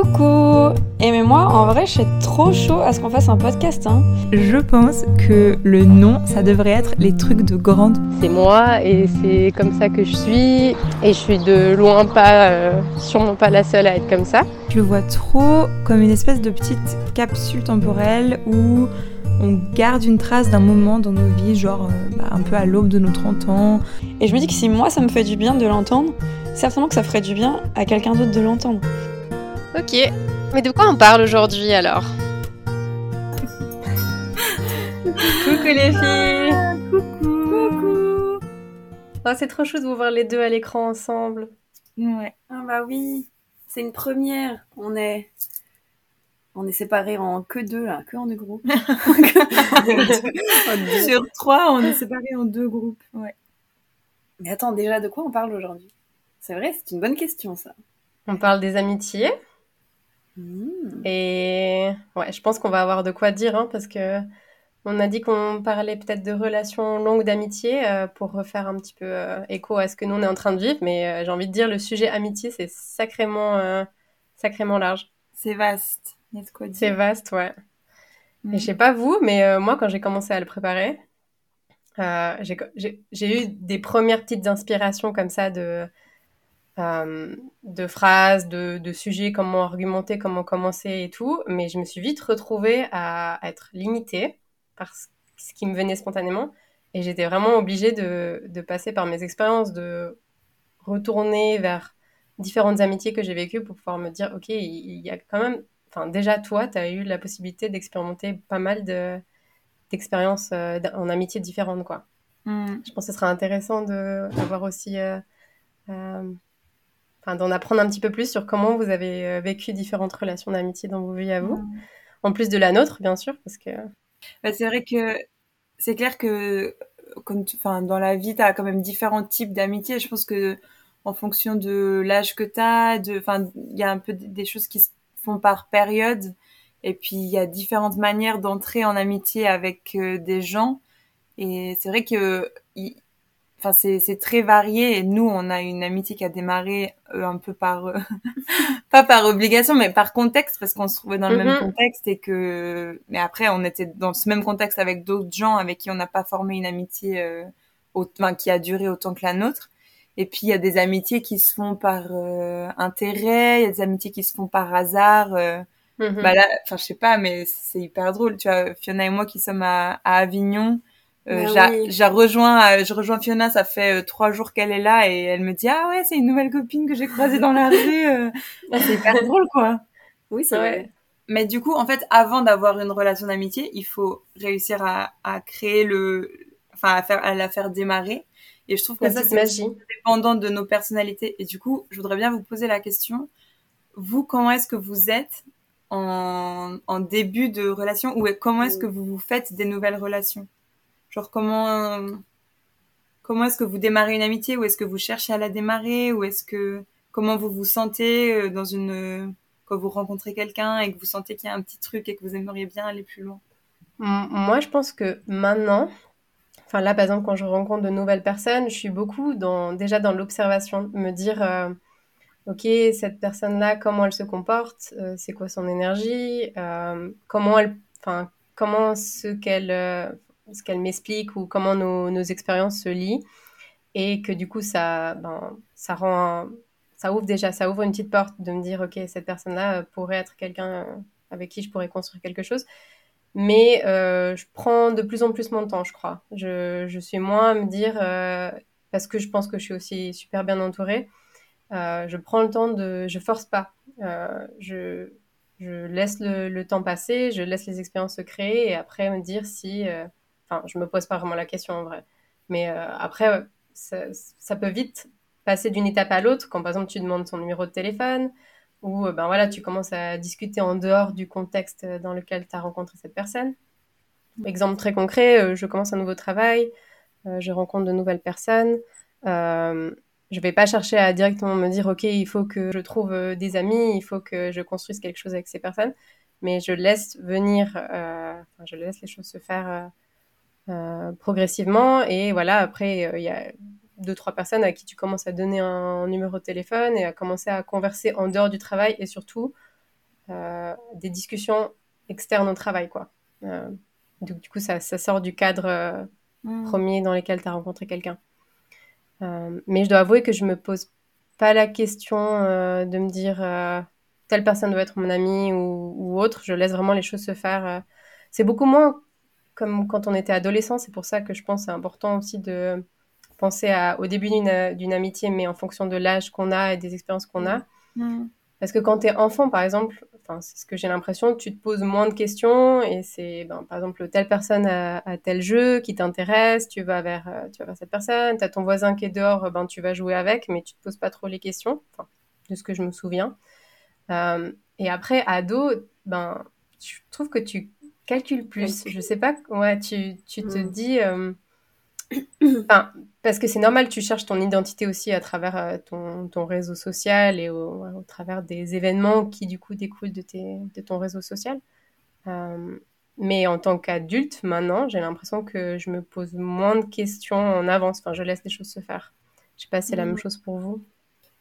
Coucou Et mais moi, en vrai, je suis trop chaud à ce qu'on fasse un podcast. Hein. Je pense que le nom, ça devrait être les trucs de grande. C'est moi et c'est comme ça que je suis. Et je suis de loin pas, euh, sûrement pas la seule à être comme ça. Je le vois trop comme une espèce de petite capsule temporelle où on garde une trace d'un moment dans nos vies, genre euh, bah, un peu à l'aube de nos 30 ans. Et je me dis que si moi, ça me fait du bien de l'entendre, certainement que ça ferait du bien à quelqu'un d'autre de l'entendre. Ok, mais de quoi on parle aujourd'hui alors Coucou les filles Coucou Coucou oh, C'est trop chou de vous voir les deux à l'écran ensemble. Ouais. Ah bah oui, c'est une première. On est on est séparés en que deux là, que en deux groupes. Sur trois, on est séparés en deux groupes. Ouais. Mais attends, déjà de quoi on parle aujourd'hui? C'est vrai, c'est une bonne question ça. On parle des amitiés. Hmm. Et ouais, je pense qu'on va avoir de quoi dire hein, parce que on a dit qu'on parlait peut-être de relations longues d'amitié euh, pour refaire un petit peu euh, écho à ce que nous on est en train de vivre. Mais euh, j'ai envie de dire le sujet amitié c'est sacrément sacrément large. C'est vaste. C'est vaste, ouais. Et je sais pas vous, mais moi quand j'ai commencé à le préparer, j'ai eu des premières petites inspirations comme ça de euh, de phrases, de, sujets, comment argumenter, comment commencer et tout. Mais je me suis vite retrouvée à, être limitée par ce qui me venait spontanément. Et j'étais vraiment obligée de, passer par mes expériences, de retourner vers différentes amitiés que j'ai vécues pour pouvoir me dire, OK, il y a quand même... Enfin, déjà, toi, tu as eu la possibilité d'expérimenter pas mal d'expériences euh, en amitié différentes, quoi. Mm. Je pense que ce sera intéressant d'avoir aussi... Euh, d'en apprendre un petit peu plus sur comment vous avez euh, vécu différentes relations d'amitié dans vos vies à vous. En plus de la nôtre, bien sûr, parce que. Bah, c'est vrai que c'est clair que comme dans la vie, tu as quand même différents types d'amitié. Je pense que en fonction de l'âge que tu as, de, enfin, il y a un peu des choses qui se font par période. Et puis, il y a différentes manières d'entrer en amitié avec euh, des gens. Et c'est vrai que enfin c'est très varié et nous on a une amitié qui a démarré euh, un peu par euh, pas par obligation mais par contexte parce qu'on se trouvait dans le même mm-hmm. contexte et que mais après on était dans ce même contexte avec d'autres gens avec qui on n'a pas formé une amitié euh, enfin, qui a duré autant que la nôtre et puis il y a des amitiés qui se font par euh, intérêt il y a des amitiés qui se font par hasard mm-hmm. bah là enfin je sais pas mais c'est hyper drôle tu vois Fiona et moi qui sommes à, à Avignon euh, bah j'ai rejoint, euh, je rejoins Fiona, ça fait euh, trois jours qu'elle est là et elle me dit ah ouais c'est une nouvelle copine que j'ai croisée dans la rue. Euh. c'est hyper drôle quoi. Oui c'est vrai. Mais du coup en fait avant d'avoir une relation d'amitié, il faut réussir à, à créer le, enfin à faire, à la faire démarrer. Et je trouve que ça c'est dépendant de nos personnalités. Et du coup je voudrais bien vous poser la question, vous comment est-ce que vous êtes en, en début de relation ou comment est-ce que vous vous faites des nouvelles relations? Genre comment est-ce que vous démarrez une amitié? Ou est-ce que vous cherchez à la démarrer? Ou est-ce que comment vous vous sentez euh, dans une quand vous rencontrez quelqu'un et que vous sentez qu'il y a un petit truc et que vous aimeriez bien aller plus loin? Moi, je pense que maintenant, enfin là par exemple quand je rencontre de nouvelles personnes, je suis beaucoup dans déjà dans l'observation, me dire euh, ok cette personne-là comment elle se comporte, euh, c'est quoi son énergie, comment elle, enfin comment ce qu'elle ce qu'elle m'explique ou comment nos, nos, expériences se lient. Et que du coup, ça, ben, ça rend. ça ouvre déjà, ça ouvre une petite porte de me dire, ok, cette personne-là pourrait être quelqu'un avec qui je pourrais construire quelque chose. Mais euh, je prends de plus en plus mon temps, je crois. Je, je suis moins à me dire, euh, parce que je pense que je suis aussi super bien entourée, euh, je prends le temps de. Je force pas. je, je laisse le, le, temps passer, je laisse les expériences se créer et après me dire si Enfin, je me pose pas vraiment la question en vrai. Mais euh, après, ça, peut vite passer d'une étape à l'autre quand par exemple tu demandes son numéro de téléphone ou euh, ben voilà, tu commences à discuter en dehors du contexte dans lequel tu as rencontré cette personne. Exemple très concret, euh, je commence un nouveau travail, je rencontre de nouvelles personnes. je vais pas chercher à directement me dire ok, il faut que je trouve des amis, il faut que je construise quelque chose avec ces personnes, mais je laisse venir, je laisse les choses se faire euh, progressivement. Et voilà, après, euh, il y a deux, trois personnes à qui tu commences à donner un, numéro de téléphone et à commencer à converser en dehors du travail et surtout des discussions externes au travail, quoi. donc, du coup, ça, ça, sort du cadre mmh. premier dans lequel tu as rencontré quelqu'un. mais je dois avouer que je me pose pas la question de me dire telle personne doit être mon ami ou, ou, autre. Je laisse vraiment les choses se faire. C'est beaucoup moins comme quand on était adolescent. C'est pour ça que je pense que c'est important aussi de penser à, au début d'une amitié, mais en fonction de l'âge qu'on a et des expériences qu'on a. Parce que quand tu es enfant, par exemple, c'est ce que j'ai l'impression, tu te poses moins de questions et c'est, ben, par exemple, telle personne a, tel jeu qui t'intéresse, tu vas vers, euh, tu vas vers cette personne, tu as ton voisin qui est dehors, ben, tu vas jouer avec, mais tu te poses pas trop les questions, de ce que je me souviens. Euh, et après, ado, ben, je trouve que tu calcules plus. Je sais pas, ouais, tu, tu te mm. dis, euh, enfin, parce que c'est normal, tu cherches ton identité aussi à travers euh, ton, ton, réseau social et au, au, travers des événements qui du coup découlent de, tes, de ton réseau social. Euh, mais en tant qu'adulte, maintenant, j'ai l'impression que je me pose moins de questions en avance. Enfin, je laisse les choses se faire. Je sais pas si c'est la même mm. chose pour vous.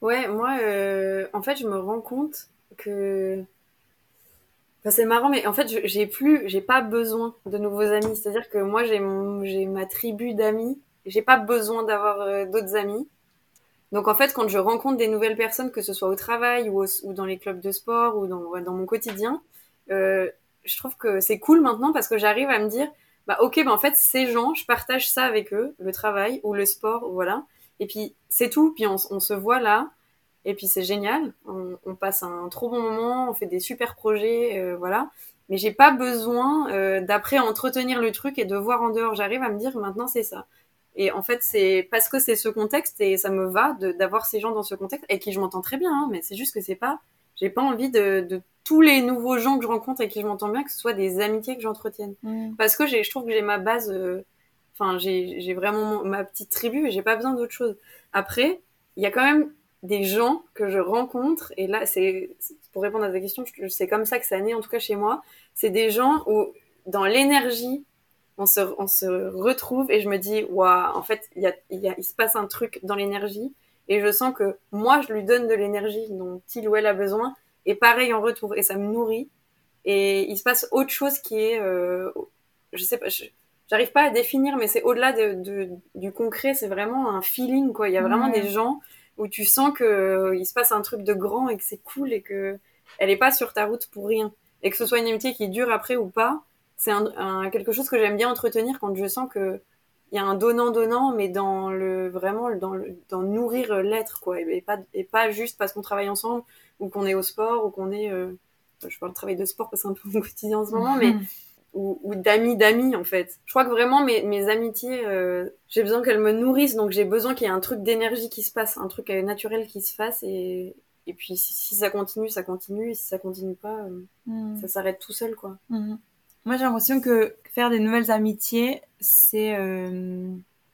Ouais, moi, euh, en fait, je me rends compte que C'est marrant, mais en fait, j'ai plus, j'ai pas besoin de nouveaux amis. C'est-à-dire que moi, j'ai j'ai ma tribu d'amis. J'ai pas besoin d'avoir euh, d'autres amis. Donc en fait, quand je rencontre des nouvelles personnes, que ce soit au travail ou, ou dans les clubs de sport ou dans, dans mon quotidien, euh, je trouve que c'est cool maintenant parce que j'arrive à me dire, bah ok, bah en fait ces gens, je partage ça avec eux, le travail ou le sport, voilà. Et puis c'est tout. Puis on, on se voit là. Et puis c'est génial, on, passe un trop bon moment, on fait des super projets, euh, voilà. Mais j'ai pas besoin euh, d'après entretenir le truc et de voir en dehors. J'arrive à me dire maintenant c'est ça. Et en fait c'est parce que c'est ce contexte et ça me va d'avoir ces gens dans ce contexte et qui je m'entends très bien. Hein, mais c'est juste que c'est pas, j'ai pas envie de, de, tous les nouveaux gens que je rencontre et qui je m'entends bien que ce soit des amitiés que j'entretienne. Mmh. Parce que j'ai, je trouve que j'ai ma base. Euh, enfin j'ai vraiment ma petite tribu et j'ai pas besoin d'autre chose. Après il y a quand même des gens que je rencontre, et là, c'est pour répondre à ta question, c'est comme ça que ça naît, en tout cas chez moi. C'est des gens où, dans l'énergie, on se, on se retrouve et je me dis, waouh, en fait, il, y a, il, y a, il se passe un truc dans l'énergie, et je sens que moi, je lui donne de l'énergie dont il ou elle a besoin, et pareil en retour, et ça me nourrit. Et il se passe autre chose qui est, euh, je sais pas, j'arrive pas à définir, mais c'est au-delà de, de, du concret, c'est vraiment un feeling, quoi. Il y a vraiment des gens où tu sens que euh, il se passe un truc de grand et que c'est cool et que elle est pas sur ta route pour rien. Et que ce soit une amitié qui dure après ou pas c'est quelque chose que j'aime bien entretenir quand je sens que il y a un donnant donnant mais dans le vraiment dans le dans nourrir l'être quoi. Et, pas et pas juste parce qu'on travaille ensemble ou qu'on est au sport ou qu'on est euh, je parle de travail de sport parce que c'est un peu mon quotidien en ce moment mais ou, ou d'amis d'amis en fait. Je crois que vraiment mes, mes amitiés, euh, j'ai besoin qu'elles me nourrissent, donc j'ai besoin qu'il y ait un truc d'énergie qui se passe, un truc euh, naturel qui se fasse et, et puis si, si, ça continue, ça continue et si ça continue pas, euh, mm. ça s'arrête tout seul quoi. Mm. Moi j'ai l'impression que faire des nouvelles amitiés, c'est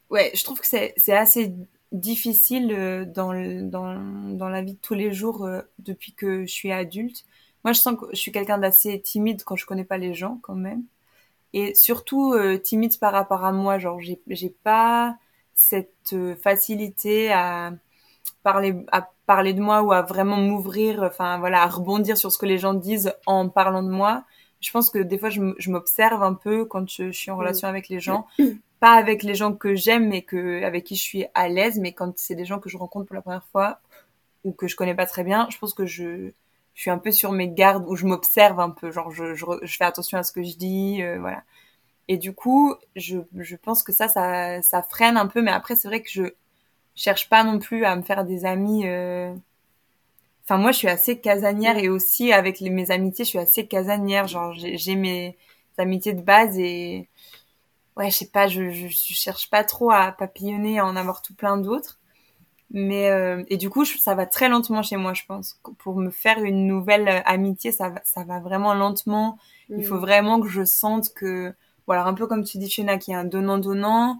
ouais, je trouve que c'est c'est assez difficile dans, dans dans la vie de tous les jours depuis que je suis adulte moi, je sens que je suis quelqu'un d'assez timide quand je connais pas les gens, quand même. Et surtout euh, timide par rapport à moi. Genre, j'ai, j'ai pas cette euh, facilité à parler, à parler de moi ou à vraiment m'ouvrir, enfin voilà, à rebondir sur ce que les gens disent en parlant de moi. Je pense que des fois, je, m'observe un peu quand je, suis en relation avec les gens. Pas avec les gens que j'aime et que, avec qui je suis à l'aise, mais quand c'est des gens que je rencontre pour la première fois ou que je connais pas très bien, je pense que je, je suis un peu sur mes gardes où je m'observe un peu, genre je, je, je, fais attention à ce que je dis, euh, voilà. Et du coup, je, je pense que ça, ça, ça freine un peu, mais après c'est vrai que je cherche pas non plus à me faire des amis. Euh... Enfin moi, je suis assez casanière et aussi avec mes amitiés, je suis assez casanière. Genre j'ai mes amitiés de base et ouais, je sais pas, je, je, je cherche pas trop à papillonner, à en avoir tout plein d'autres. Mais euh, et du coup, ça va très lentement chez moi, je pense. Pour me faire une nouvelle euh, amitié, ça va, ça va vraiment lentement. Il faut mm. vraiment que je sente que, voilà, un peu comme tu dis, Chena, qu'il y a un donnant-donnant,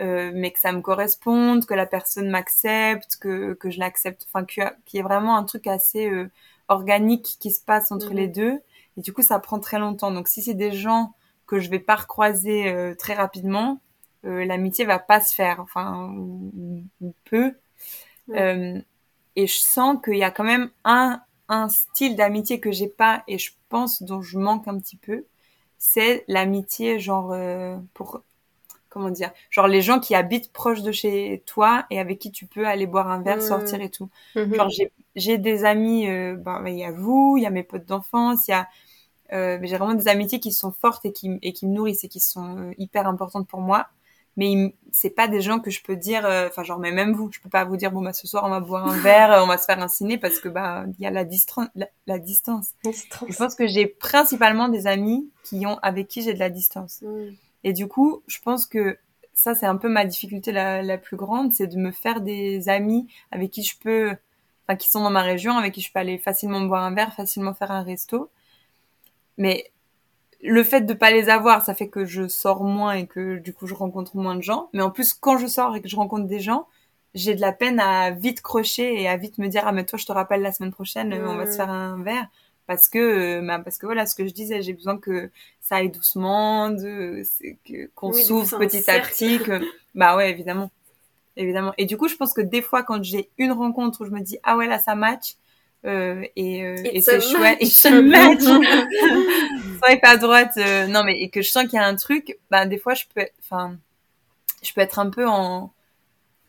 euh, mais que ça me corresponde, que la personne m'accepte, que, que je l'accepte, enfin, qu'il y, ait vraiment un truc assez euh, organique qui se passe entre les mm. deux. Et du coup, ça prend très longtemps. Donc, si c'est des gens que je vais pas recroiser euh, très rapidement, l'amitié va pas se faire, enfin, ou, ou peu. Euh, et je sens qu'il y a quand même un, un style d'amitié que j'ai pas et je pense dont je manque un petit peu, c'est l'amitié genre euh, pour comment dire, genre les gens qui habitent proche de chez toi et avec qui tu peux aller boire un verre, sortir et tout. Mhm. Genre j'ai des amis, euh, ben il y a vous, il y a mes potes d'enfance, il y a euh, mais j'ai vraiment des amitiés qui sont fortes et qui et qui me nourrissent et qui sont euh, hyper importantes pour moi. Mais c'est pas des gens que je peux dire, euh, enfin genre mais même vous, je peux pas vous dire bon bah ce soir on va boire un verre, euh, on va se faire un ciné parce que bah il y a la distance, la, la distance. Distance. Je pense que j'ai principalement des amis qui ont avec qui j'ai de la distance. Mm. Et du coup, je pense que ça, c'est un peu ma difficulté la, la plus grande, c'est de me faire des amis avec qui je peux, enfin, qui sont dans ma région, avec qui je peux aller facilement boire un verre, facilement faire un resto. Mais le fait de pas les avoir, ça fait que je sors moins et que du coup je rencontre moins de gens. Mais en plus, quand je sors et que je rencontre des gens, j'ai de la peine à vite crocher et à vite me dire ah mais toi je te rappelle la semaine prochaine, on va se faire un verre parce que euh, bah, parce que voilà ce que je disais, j'ai besoin que ça aille doucement, de qu'on Oui, s'ouvre petit à petit, que bah ouais évidemment évidemment. Et du coup je pense que des fois quand j'ai une rencontre où je me dis ah ouais là ça match euh, et, euh, et c'est chouette, a match. swipe à droite, euh, non mais et que je sens qu'il y a un truc, bah des fois je peux, enfin, je peux être un peu en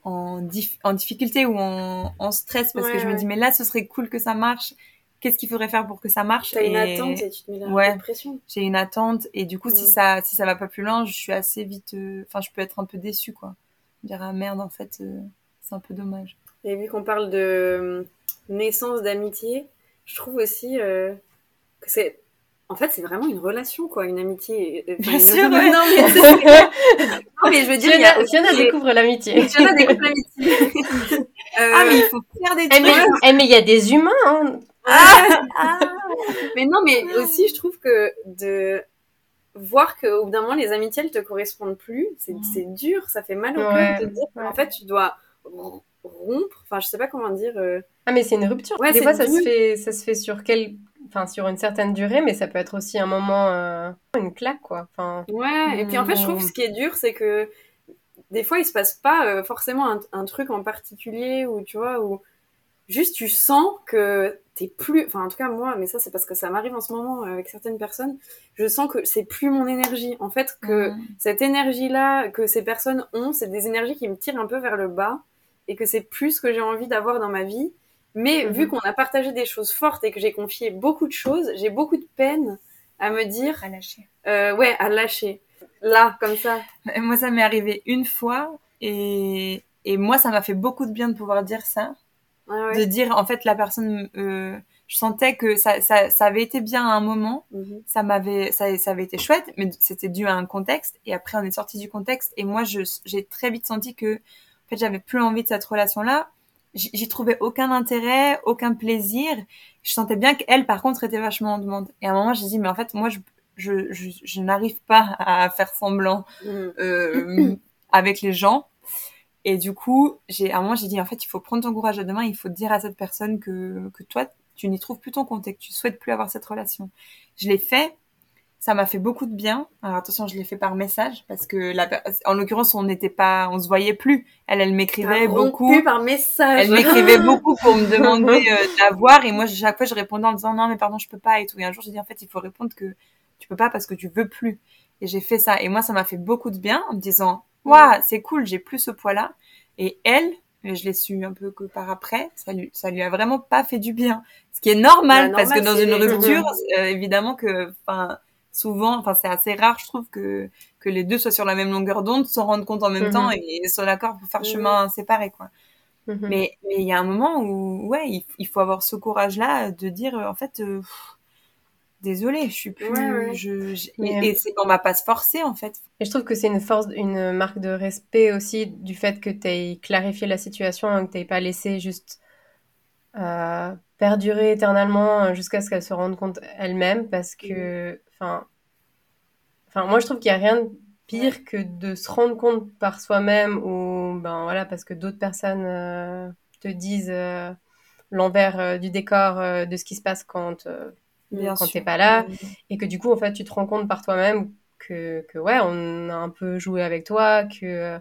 en, dif- en difficulté ou en, en stress parce que Ouais, je me dis mais là ce serait cool que ça marche. Qu'est-ce qu'il faudrait faire pour que ça marche? T'as une Et attente et tu te mets la Ouais. pression. J'ai une attente et du coup si Mm. ça si ça va pas plus loin, je suis assez vite, euh, enfin je peux être un peu déçue quoi. Dire ah merde en fait euh, c'est un peu dommage. Et vu qu'on parle de euh, naissance d'amitié, je trouve aussi euh, que c'est. En fait, c'est vraiment une relation, quoi, une amitié. Enfin, Bien une- sûr, non, ouais. mais, non, mais je veux dire, il y a Fiona, découvre l'amitié. Fiona découvre l'amitié. Euh, Ah mais il faut faire des Eh trucs. mais eh, mais il y a des humains. Hein. mais non, mais aussi, je trouve que de voir qu'au bout d'un moment, les amitiés, elles te correspondent plus, c'est Mm. dur, ça fait mal au Ouais, cœur de te dire ouais. qu'en fait, tu dois rompre, enfin, je sais pas comment dire. euh, Ah mais c'est une rupture. Ouais, des fois ça se fait ça se fait sur quel enfin sur une certaine durée mais ça peut être aussi un moment euh, une claque quoi. Enfin Ouais, et puis en fait, je trouve Mm. que ce qui est dur, c'est que des fois, il se passe pas euh, forcément un, un truc en particulier ou tu vois, où juste tu sens que t'es plus, enfin en tout cas moi, mais ça c'est parce que ça m'arrive en ce moment avec certaines personnes, je sens que c'est plus mon énergie. En fait, que Mm. cette énergie-là que ces personnes ont, c'est des énergies qui me tirent un peu vers le bas et que c'est plus ce que j'ai envie d'avoir dans ma vie. Mais Mhm. vu qu'on a partagé des choses fortes et que j'ai confié beaucoup de choses, j'ai beaucoup de peine à me dire, à lâcher. euh, ouais, à lâcher. Là, comme ça. Moi, ça m'est arrivé une fois et, et moi, ça m'a fait beaucoup de bien de pouvoir dire ça. Ah De dire, en fait, la personne, euh, je sentais que ça, ça, ça avait été bien à un moment, Mhm. ça m'avait, ça, ça avait été chouette, mais c'était dû à un contexte. Et après, on est sorti du contexte et moi, j'ai très vite senti que, en fait, j'avais plus envie de cette relation-là. J'y trouvais aucun intérêt, aucun plaisir. Je sentais bien qu'elle, par contre, était vachement en demande. Et à un moment, j'ai dit, mais en fait, moi, je, je, je, je n'arrive pas à faire semblant Mhm. euh, avec les gens. Et du coup, j'ai à un moment j'ai dit en fait, il faut prendre ton courage à deux mains, il faut dire à cette personne que que toi tu n'y trouves plus ton compte et que tu souhaites plus avoir cette relation. Je l'ai fait, ça m'a fait beaucoup de bien. Alors attention, je l'ai fait par message parce que la, en l'occurrence, on n'était pas, on se voyait plus. Elle, elle m'écrivait beaucoup. par message. Elle m'écrivait beaucoup pour me demander euh, de la voir et moi chaque fois je répondais en disant non mais pardon je peux pas et tout et un jour j'ai dit en fait il faut répondre que tu peux pas parce que tu veux plus et j'ai fait ça et moi ça m'a fait beaucoup de bien en me disant waouh c'est cool j'ai plus ce poids là et elle je l'ai su un peu que par après ça lui ça lui a vraiment pas fait du bien ce qui est normal Bah, parce que dans une rupture euh, évidemment que enfin souvent enfin c'est assez rare je trouve que que les deux soient sur la même longueur d'onde se rendent compte en même Mhm. temps et, et soient d'accord pour faire chemin séparé quoi Mhm. mais mais il y a un moment où ouais, il, il faut avoir ce courage-là de dire euh, en fait euh, pff, désolé, je suis plus Ouais, ouais. je, je- Mais, et, et c'est on m'a pas se forcer en fait. Et je trouve que c'est une force, une marque de respect aussi du fait que tu aies clarifié la situation, hein, que tu pas laissé juste euh, perdurer éternellement euh, jusqu'à ce qu'elle se rende compte elle-même. Parce que, enfin, enfin, moi je trouve qu'il n'y a rien de pire que de se rendre compte par soi-même ou, ben voilà, parce que d'autres personnes euh, te disent euh, l'envers euh, du décor de ce qui se passe quand, quand t'es pas là. Et que du coup en fait tu te rends compte par toi-même que, que ouais on a un peu joué avec toi que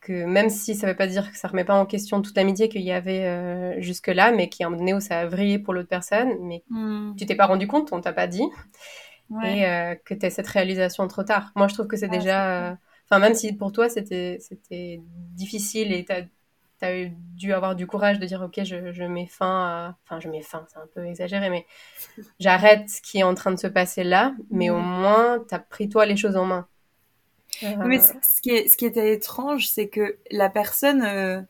que même si ça veut pas dire que ça remet pas en question toute l'amitié qu'il y avait euh, jusque-là, mais qui a un moment donné où ça a vrillé pour l'autre personne, mais Hmm. tu t'es pas rendu compte, on t'a pas dit, Ouais. et euh, que tu as cette réalisation trop tard. Moi, je trouve que c'est déjà... euh, Enfin, même si pour toi, c'était difficile et tu as, dû avoir du courage de dire, OK, je, je mets fin à... Enfin, je mets fin, c'est un peu exagéré, mais j'arrête ce qui est en train de se passer là, mais au moins, tu as pris toi les choses en main. Euh, Mais ce qui, est, ce qui était étrange, c'est que la personne, euh,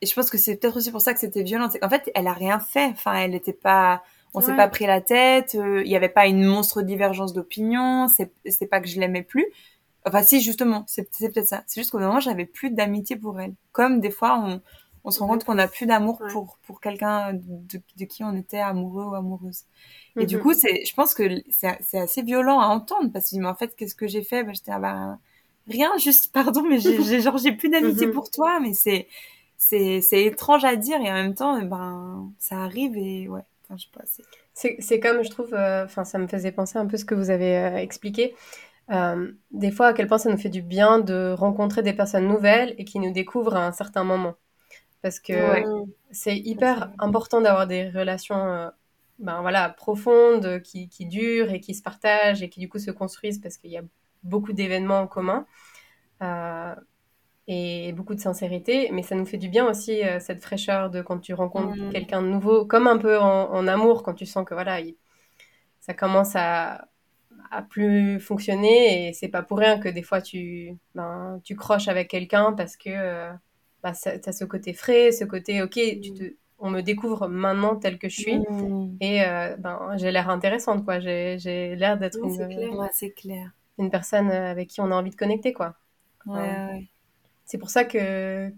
et je pense que c'est peut-être aussi pour ça que c'était violent, c'est qu'en fait, elle a rien fait. Enfin, elle n'était pas, on s'est Ouais. pas pris la tête. euh, Il y avait pas une monstre divergence d'opinion. C'est, c'est pas que je l'aimais plus. Enfin, si justement, c'est, c'est peut-être ça. C'est juste qu'au moment, j'avais plus d'amitié pour elle. Comme des fois, on, on se rend compte qu'on a plus d'amour Ouais. pour pour quelqu'un de, de qui on était amoureux ou amoureuse. Et du Mhm. coup, c'est, je pense que c'est, c'est assez violent à entendre parce que mais en fait, qu'est-ce que j'ai fait? Ben, j'étais ah ben, rien, juste pardon, mais j'ai, genre j'ai plus d'amitié Mhm. pour toi, mais c'est, c'est, c'est étrange à dire et en même temps, ben, ça arrive et ouais, enfin, je sais pas, c'est. Comme, je trouve, euh, ça me faisait penser un peu ce que vous avez euh, expliqué. Euh, des fois, à quel point ça nous fait du bien de rencontrer des personnes nouvelles et qui nous découvrent à un certain moment. Parce que Ouais. c'est hyper important d'avoir des relations ben, voilà, profondes, qui, qui durent et qui se partagent et qui du coup se construisent parce qu'il y a beaucoup d'événements en commun. Et beaucoup de sincérité, mais ça nous fait du bien aussi euh, cette fraîcheur de quand tu rencontres Mm. quelqu'un de nouveau, comme un peu en, en amour, quand tu sens que voilà, il- ça commence à, à plus fonctionner et c'est pas pour rien que des fois tu, ben, tu croches avec quelqu'un parce que euh, bah, ça, t'as ce côté frais, ce côté ok, tu te, on me découvre maintenant tel que je suis Mmh. et euh, ben, j'ai l'air intéressante quoi, j'ai, j'ai l'air d'être c'est une, clair. Ouais, c'est clair. une personne avec qui on a envie de connecter quoi. Ouais, Ouais. C'est pour ça que,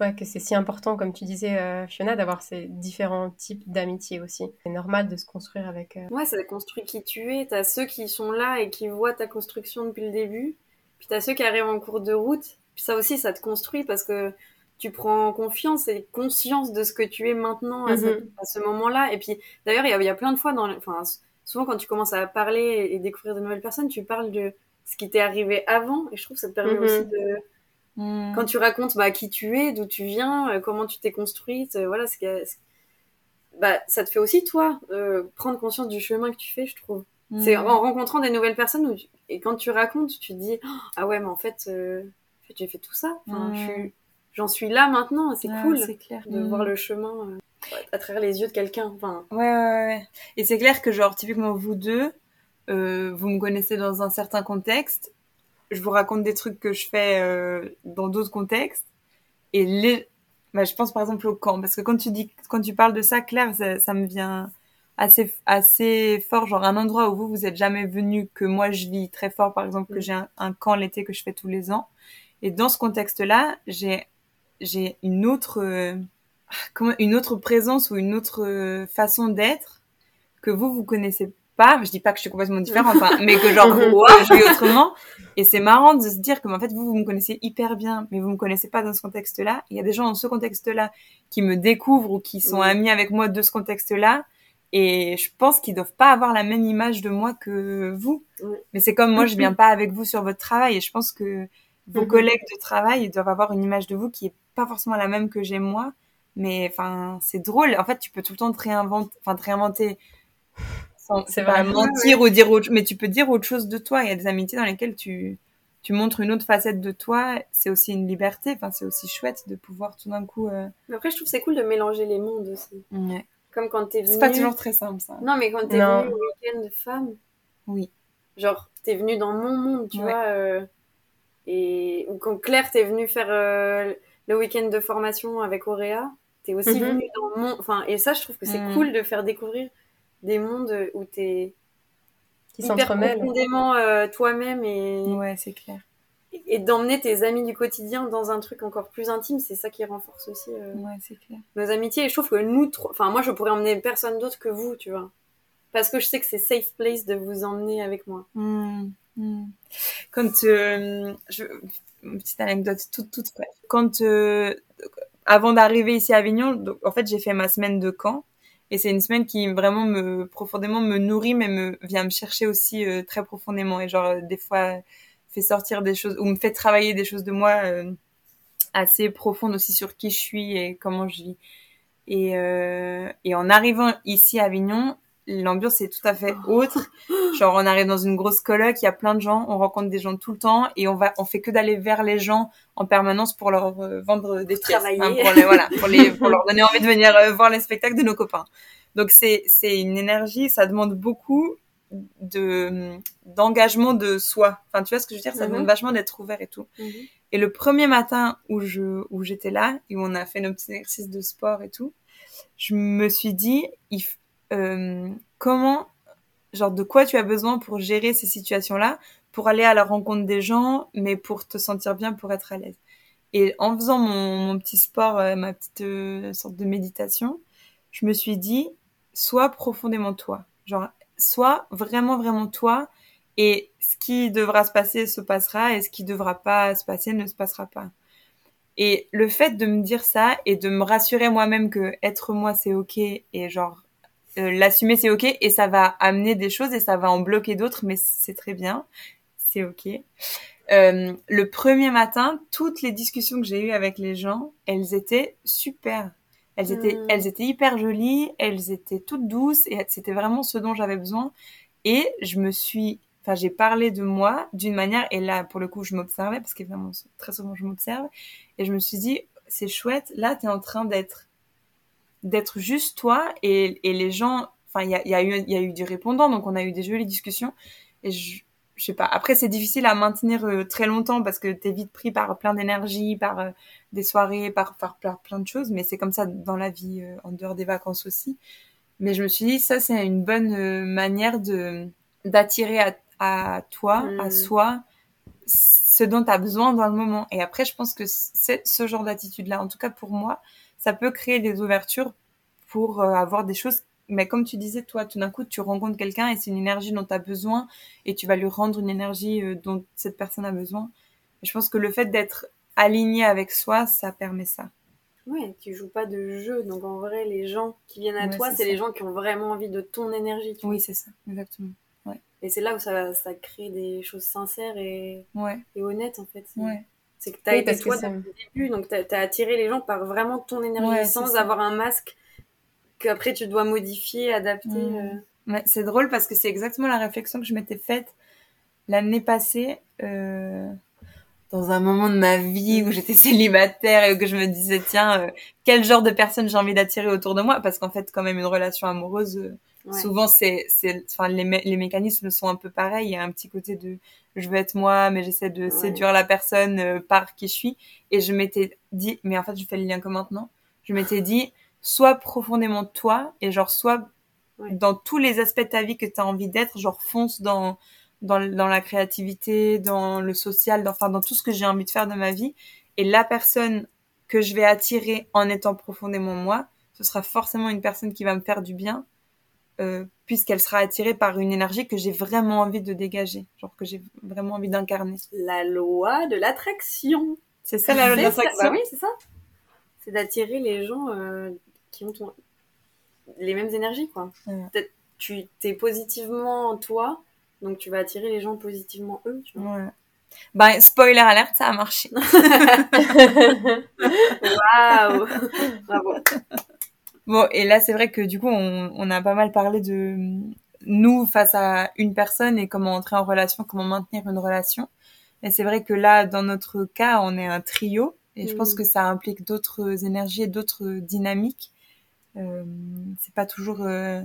ouais, que c'est si important, comme tu disais, euh, Fiona, d'avoir ces différents types d'amitié aussi. C'est normal de se construire avec. euh, Ouais, ça construit qui tu es. T'as ceux qui sont là et qui voient ta construction depuis le début. Puis t'as ceux qui arrivent en cours de route. Puis ça aussi, ça te construit parce que tu prends confiance et conscience de ce que tu es maintenant à, ce, Mhm. à ce moment-là. Et puis d'ailleurs, il y, a- il y a plein de fois, dans, enfin, souvent quand tu commences à parler et découvrir de nouvelles personnes, tu parles de ce qui t'est arrivé avant. Et je trouve que ça te permet Mhm. aussi de, Mmh. quand tu racontes bah, qui tu es, d'où tu viens, euh, comment tu t'es construite, euh, voilà, ce que- bah, ça te fait aussi toi euh, prendre conscience du chemin que tu fais, je trouve. Mmh. C'est en rencontrant des nouvelles personnes où tu- et quand tu racontes, tu te dis ah ouais mais en fait, euh, en fait, j'ai fait tout ça, enfin, Mm. j'en suis là maintenant, c'est Ouais, cool clair. de voir le chemin euh, à travers les yeux de quelqu'un. Enfin, Ouais, ouais, ouais. Et c'est clair que, genre, typiquement, vous deux, vous me connaissez dans un certain contexte. Je vous raconte des trucs que je fais euh, dans d'autres contextes. Et les... bah, je pense par exemple au camp. Parce que quand tu dis, quand tu parles de ça, Claire, ça, ça me vient assez, assez fort. Genre, un endroit où vous, vous êtes jamais venu, que moi, je vis très fort. Par exemple, que Mm. j'ai un, un camp l'été que je fais tous les ans. Et dans ce contexte-là, j'ai, j'ai une autre, euh, comment, une autre présence ou une autre euh, façon d'être que vous, vous connaissez pas. Je dis pas que je suis complètement différente, hein, mais que genre, wow, je vis autrement. Et c'est marrant de se dire que, en fait, vous, vous me connaissez hyper bien, mais vous me connaissez pas dans ce contexte-là. Il y a des gens dans ce contexte-là qui me découvrent ou qui sont Oui. amis avec moi de ce contexte-là. Et je pense qu'ils doivent pas avoir la même image de moi que vous. Oui. Mais c'est comme moi, je viens pas avec vous sur votre travail et je pense que vos Mhm. collègues de travail ils doivent avoir une image de vous qui est pas forcément la même que j'ai moi. Mais enfin, c'est drôle. En fait, tu peux tout le temps te réinventer, enfin te réinventer sans C'est pas vrai. mentir ou dire autre, mais tu peux dire autre chose de toi. Il y a des amitiés dans lesquelles tu tu montres une autre facette de toi. C'est aussi une liberté. Enfin, c'est aussi chouette de pouvoir tout d'un coup. euh, mais après je trouve que c'est cool de mélanger les mondes aussi. ouais. Comme quand t'es venu. C'est pas toujours très simple ça. Non mais quand t'es Non. venu au week-end de femmes. Oui. Genre, t'es venu dans mon monde, tu Ouais. vois. euh, et ou quand Claire, t'es venue faire euh, le week-end de formation avec Auréa, t'es aussi Mhm. venue dans mon. Enfin, et ça, je trouve que c'est Mhm. cool de faire découvrir des mondes où t'es qui hyper profondément euh, toi-même et, Ouais, c'est clair. et d'emmener tes amis du quotidien dans un truc encore plus intime. C'est ça qui renforce aussi euh, Ouais, c'est clair. nos amitiés. Et je trouve que nous, enfin, moi, je pourrais emmener personne d'autre que vous, tu vois. Parce que je sais que c'est safe place de vous emmener avec moi. Hmm, hmm. Quand euh, je... une petite anecdote toute toute. Quand euh, avant d'arriver ici à Avignon, donc, en fait j'ai fait ma semaine de camp et c'est une semaine qui vraiment me profondément me nourrit mais me vient me chercher aussi euh, très profondément et genre euh, des fois fait sortir des choses ou me fait travailler des choses de moi euh, assez profonde aussi sur qui je suis et comment je vis. Et, euh, et en arrivant ici à Avignon, l'ambiance est tout à fait autre. Genre, on arrive dans une grosse coloc, il y a plein de gens, on rencontre des gens tout le temps et on va, on fait que d'aller vers les gens en permanence pour leur euh, vendre des pièces, hein, pour les, voilà, pour les, pour leur donner envie de venir euh, voir les spectacles de nos copains. Donc c'est, c'est une énergie, ça demande beaucoup de d'engagement de soi. Enfin, tu vois ce que je veux dire? Ça demande mhm. vachement d'être ouvert et tout. Mhm. Et le premier matin où je où j'étais là et où on a fait nos petits exercices de sport et tout, je me suis dit, il, comment, genre, de quoi tu as besoin pour gérer ces situations-là, pour aller à la rencontre des gens, mais pour te sentir bien, pour être à l'aise? Et en faisant mon, petit sport, euh, ma petite euh, sorte de méditation, je me suis dit, sois profondément toi. Genre, sois vraiment, vraiment toi. Et ce qui devra se passer se passera et ce qui devra pas se passer ne se passera pas. Et le fait de me dire ça et de me rassurer moi-même que être moi c'est ok et genre euh, l'assumer c'est ok et ça va amener des choses et ça va en bloquer d'autres mais c'est très bien c'est ok. Euh, le premier matin toutes les discussions que j'ai eues avec les gens elles étaient super. Elles étaient hmm. elles étaient hyper jolies elles étaient toutes douces et c'était vraiment ce dont j'avais besoin. Et je me suis enfin j'ai parlé de moi d'une manière et là pour le coup je m'observais parce qu'évidemment très souvent je m'observe et je me suis dit c'est chouette là tu es en train d'être d'être juste toi et, et les gens enfin il y a, y, a eu, y a eu du répondant donc on a eu des jolies discussions. Et je, je sais pas. Après c'est difficile à maintenir euh, très longtemps parce que t'es vite pris par plein d'énergie par euh, des soirées par, par, plein de choses mais c'est comme ça dans la vie euh, en dehors des vacances aussi. Mais je me suis dit ça c'est une bonne manière de d'attirer à, à toi à mm. soi ce dont tu as besoin dans le moment. Et après je pense que c'est ce genre d'attitude là en tout cas pour moi ça peut créer des ouvertures pour euh, avoir des choses. Mais comme tu disais, toi, tout d'un coup, tu rencontres quelqu'un et c'est une énergie dont tu as besoin et tu vas lui rendre une énergie euh, dont cette personne a besoin. Je pense que le fait d'être aligné avec soi, ça permet ça. Ouais, tu joues pas de jeu. Donc en vrai, les gens qui viennent à toi, c'est les gens qui ont vraiment envie de ton énergie. oui, c'est ça, exactement. Ouais. Et c'est là où ça, ça crée des choses sincères et, ouais. et honnêtes en fait. Ouais. C'est que tu as été toi depuis le début, donc tu as, attiré les gens par vraiment ton énergie sans avoir un masque qu'après tu dois modifier, adapter. Mm. Euh. c'est drôle parce que c'est exactement la réflexion que je m'étais faite l'année passée. Euh, dans un moment de ma vie où j'étais célibataire et que je me disais tiens euh, quel genre de personne j'ai envie d'attirer autour de moi? Parce qu'en fait quand même une relation amoureuse souvent c'est c'est enfin les, les mécanismes sont un peu pareils il y a un petit côté de je veux être moi, mais j'essaie de séduire la personne euh, par qui je suis. Et je m'étais dit, mais en fait, je fais le lien que maintenant. Je m'étais dit, sois profondément toi, et genre, sois dans tous les aspects de ta vie que tu as envie d'être, genre, fonce dans, dans, dans la créativité, dans le social, dans, enfin, dans tout ce que j'ai envie de faire de ma vie. Et la personne que je vais attirer en étant profondément moi, ce sera forcément une personne qui va me faire du bien, euh, puisqu'elle sera attirée par une énergie que j'ai vraiment envie de dégager, genre que j'ai vraiment envie d'incarner. La loi de l'attraction. C'est ça la loi de l'attraction. Bah oui, c'est ça. C'est d'attirer les gens euh, qui ont les mêmes énergies, quoi. Tu t'es positivement toi, donc tu vas attirer les gens positivement eux, tu vois. Ouais. Ben, spoiler alerte, ça a marché. Waouh Bravo Bon, et là, c'est vrai que du coup, on, on, a pas mal parlé de nous face à une personne et comment entrer en relation, comment maintenir une relation. Et c'est vrai que là, dans notre cas, on est un trio et je pense mm. que ça implique d'autres énergies et d'autres dynamiques. Euh, c'est pas toujours euh,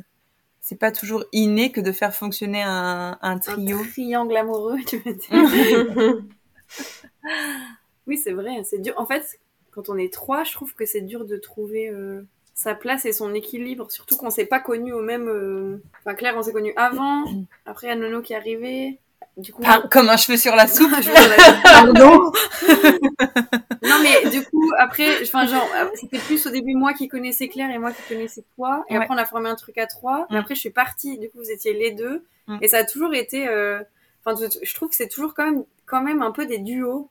c'est pas toujours inné que de faire fonctionner un, un trio. Un triangle amoureux, tu veux dire. oui, c'est vrai, c'est dur. En fait, quand on est trois, je trouve que c'est dur de trouver euh, sa place et son équilibre, surtout qu'on s'est pas connu au même. Euh, enfin, Claire, on s'est connu avant. Après, il y a Nono qui est arrivé. Du coup, comme un cheveu sur la soupe. Pardon? non, mais du coup, après, enfin, genre, c'était plus au début moi qui connaissais Claire et moi qui connaissais toi. Et après, on a formé un truc à trois. Et après, je suis partie. Du coup, vous étiez les deux. Et ça a toujours été. Euh, enfin, je trouve que c'est toujours quand même, quand même un peu des duos.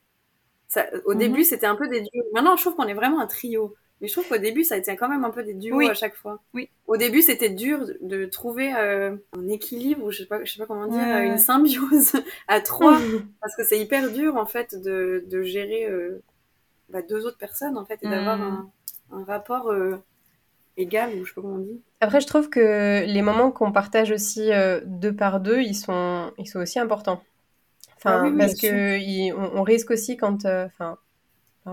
Ça, au mhm. début, c'était un peu des duos. Maintenant, je trouve qu'on est vraiment un trio. Mais je trouve qu'au début, ça a été quand même un peu des duos à chaque fois. Oui. Au début, c'était dur de trouver euh, un équilibre, ou je sais pas, je sais pas comment dire, une symbiose à trois, parce que c'est hyper dur en fait de, de gérer euh, bah, deux autres personnes en fait et d'avoir Mm. un, un rapport euh, égal ou je sais pas comment on dit. Après, je trouve que les moments qu'on partage aussi deux par deux, ils sont, ils sont aussi importants. Enfin, Ah oui, parce que il- on, on risque aussi quand, enfin,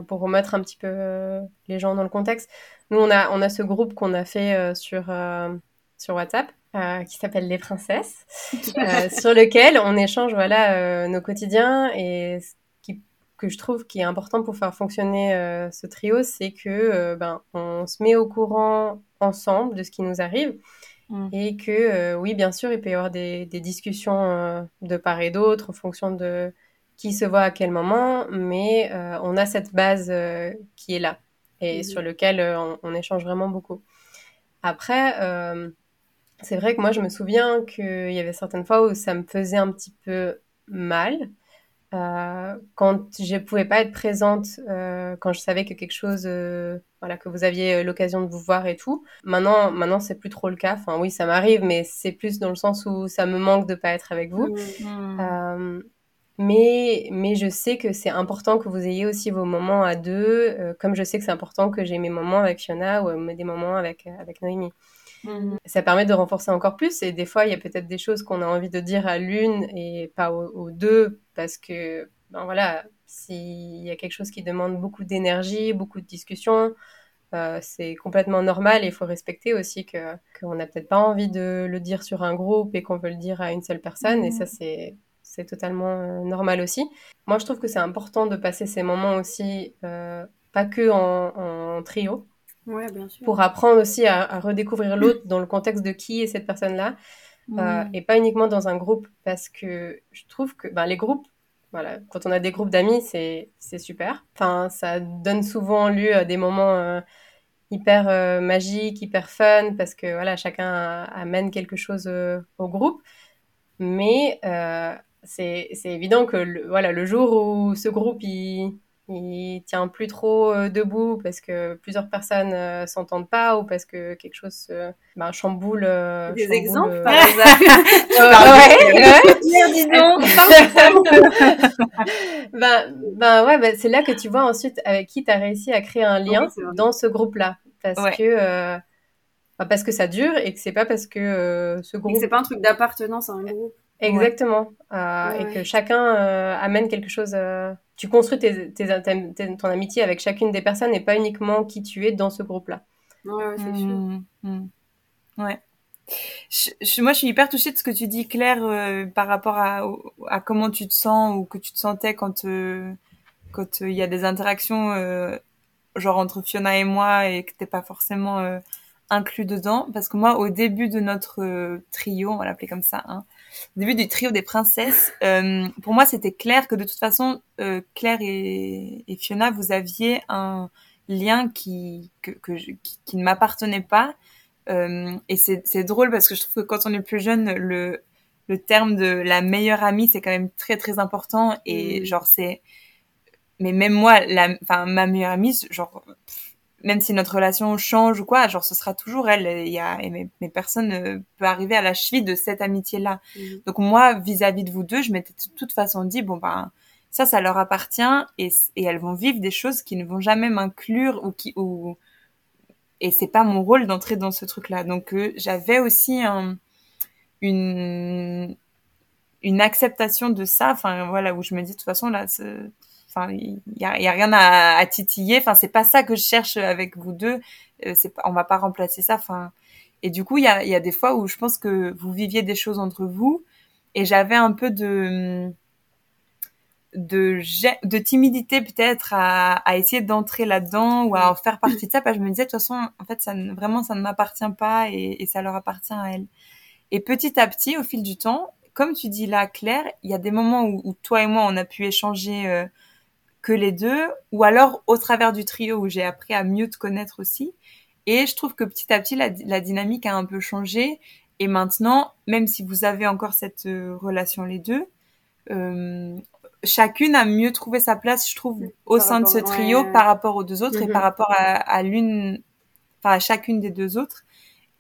pour remettre un petit peu euh, les gens dans le contexte, nous on a, on a ce groupe qu'on a fait euh, sur, euh, sur WhatsApp. euh, qui s'appelle Les Princesses, euh, sur lequel on échange voilà euh, nos quotidiens et ce qui, que je trouve qui est important pour faire fonctionner ce trio, c'est que ben on se met au courant ensemble de ce qui nous arrive Mm. et que oui bien sûr il peut y avoir des, des discussions de part et d'autre en fonction de qui se voit à quel moment, mais euh, on a cette base euh, qui est là et Mhm. sur lequel euh, on, on échange vraiment beaucoup. Après, euh, c'est vrai que moi, je me souviens qu'il y avait certaines fois où ça me faisait un petit peu mal. quand je pouvais pas être présente, quand je savais que quelque chose, voilà, que vous aviez l'occasion de vous voir et tout. Maintenant, maintenant, c'est plus trop le cas. Enfin, oui, ça m'arrive, mais c'est plus dans le sens où ça me manque de pas être avec vous. Mm. Mais, mais je sais que c'est important que vous ayez aussi vos moments à deux, euh, comme je sais que c'est important que j'ai mes moments avec Fiona ou euh, des moments avec, euh, avec Noémie. Mm. Ça permet de renforcer encore plus et des fois il y a peut-être des choses qu'on a envie de dire à l'une et pas aux, aux deux parce que ben voilà s'il y a quelque chose qui demande beaucoup d'énergie beaucoup de discussion euh, c'est complètement normal et il faut respecter aussi que qu'on n'a peut-être pas envie de le dire sur un groupe et qu'on veut le dire à une seule personne et ça c'est c'est totalement euh, normal aussi. Moi je trouve que c'est important de passer ces moments aussi euh, pas que en, en trio. Ouais, bien sûr. pour apprendre aussi à, à redécouvrir l'autre dans le contexte de qui est cette personne-là euh, et pas uniquement dans un groupe. Parce que je trouve que ben, les groupes voilà quand on a des groupes d'amis c'est c'est super. Enfin ça donne souvent lieu à des moments euh, hyper euh, magiques hyper fun parce que voilà chacun amène quelque chose euh, au groupe. Mais euh, c'est c'est évident que le, voilà le jour où ce groupe il il tient plus trop euh, debout parce que plusieurs personnes euh, s'entendent pas ou parce que quelque chose se- ben, chamboule euh, Des chamboule, exemples euh, par euh, ouais, ben, ben ouais, ben c'est là que tu vois ensuite avec qui tu as réussi à créer un lien Oui, dans ce groupe-là. Parce Ouais. que euh, ben, parce que ça dure et que c'est pas parce que ce Et groupe c'est pas un truc d'appartenance à un groupe. Exactement euh, Ouais, et ouais. que chacun euh, amène quelque chose. euh, tu construis tes, tes, tes- tes- ton amitié avec chacune des personnes et pas uniquement qui tu es dans ce groupe-là. Ouais, ouais, c'est sûr. Mm, mm. Ouais. Je, je- moi, je suis hyper touchée de ce que tu dis, Claire, euh, par rapport à, à comment tu te sens ou que tu te sentais quand euh, quand euh, il y a des interactions euh, genre entre Fiona et moi et que t'es pas forcément euh, inclus dedans. Parce que moi, au début de notre euh, trio, on va l'appeler comme ça, hein, au début du trio des princesses, euh, pour moi, c'était clair que de toute façon, euh, Claire et, et Fiona, vous aviez un lien qui que, que je- qui, qui ne m'appartenait pas. Euh, et c'est c'est drôle parce que je trouve que quand on est plus jeune, le le terme de la meilleure amie, c'est quand même très très important et Mhm. genre c'est mais même moi la enfin ma meilleure amie genre pff, même si notre relation change ou quoi genre ce sera toujours elle il y a et mais, mais personne ne peut arriver à la cheville de cette amitié là Mhm. donc moi vis-à-vis de vous deux je m'étais de toute façon dit bon ben ça ça leur appartient et, et elles vont vivre des choses qui ne vont jamais m'inclure ou qui ou et c'est pas mon rôle d'entrer dans ce truc là donc euh, j'avais aussi un, une une acceptation de ça enfin voilà où je me dis de toute façon là enfin il y a, il y a rien à, à titiller. Enfin c'est pas ça que je cherche avec vous deux. Euh, c'est on va pas remplacer ça. Enfin et du coup il y a il y a des fois où je pense que vous viviez des choses entre vous et j'avais un peu de de timidité peut-être à, à essayer d'entrer là-dedans ou à en faire partie de ça. Parce que je me disais de toute façon en fait ça vraiment ça ne m'appartient pas et, et ça leur appartient à elles. Et petit à petit au fil du temps comme tu dis là Claire il y a des moments où, où toi et moi on a pu échanger euh, que les deux ou alors au travers du trio où j'ai appris à mieux te connaître aussi et je trouve que petit à petit la, la dynamique a un peu changé et maintenant même si vous avez encore cette euh, relation les deux euh, chacune a mieux trouvé sa place, je trouve, au Par sein de ce trio ouais. par rapport aux deux autres et par rapport à, à l'une, enfin à chacune des deux autres.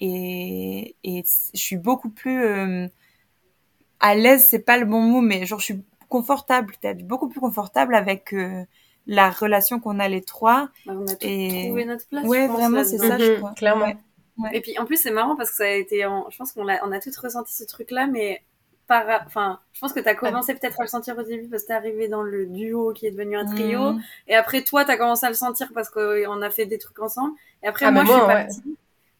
Et, je suis beaucoup plus euh, à l'aise, c'est pas le bon mot, mais genre je suis confortable, peut-être beaucoup plus confortable avec euh, la relation qu'on a les trois. Bah, on a Et- trouvé notre place. ouais, je pense, vraiment, c'est ça, je Mhm, crois. clairement. Ouais. Ouais. Et puis en plus c'est marrant parce que ça a été, en... je pense qu'on a, on a toutes ressenti ce truc-là, mais par, enfin, je pense que t'as commencé peut-être à le sentir au début parce que t'es arrivé dans le duo qui est devenu un trio, Mhm. et après toi t'as commencé à le sentir parce qu'on a fait des trucs ensemble, et après Ah, moi je suis ouais. partie.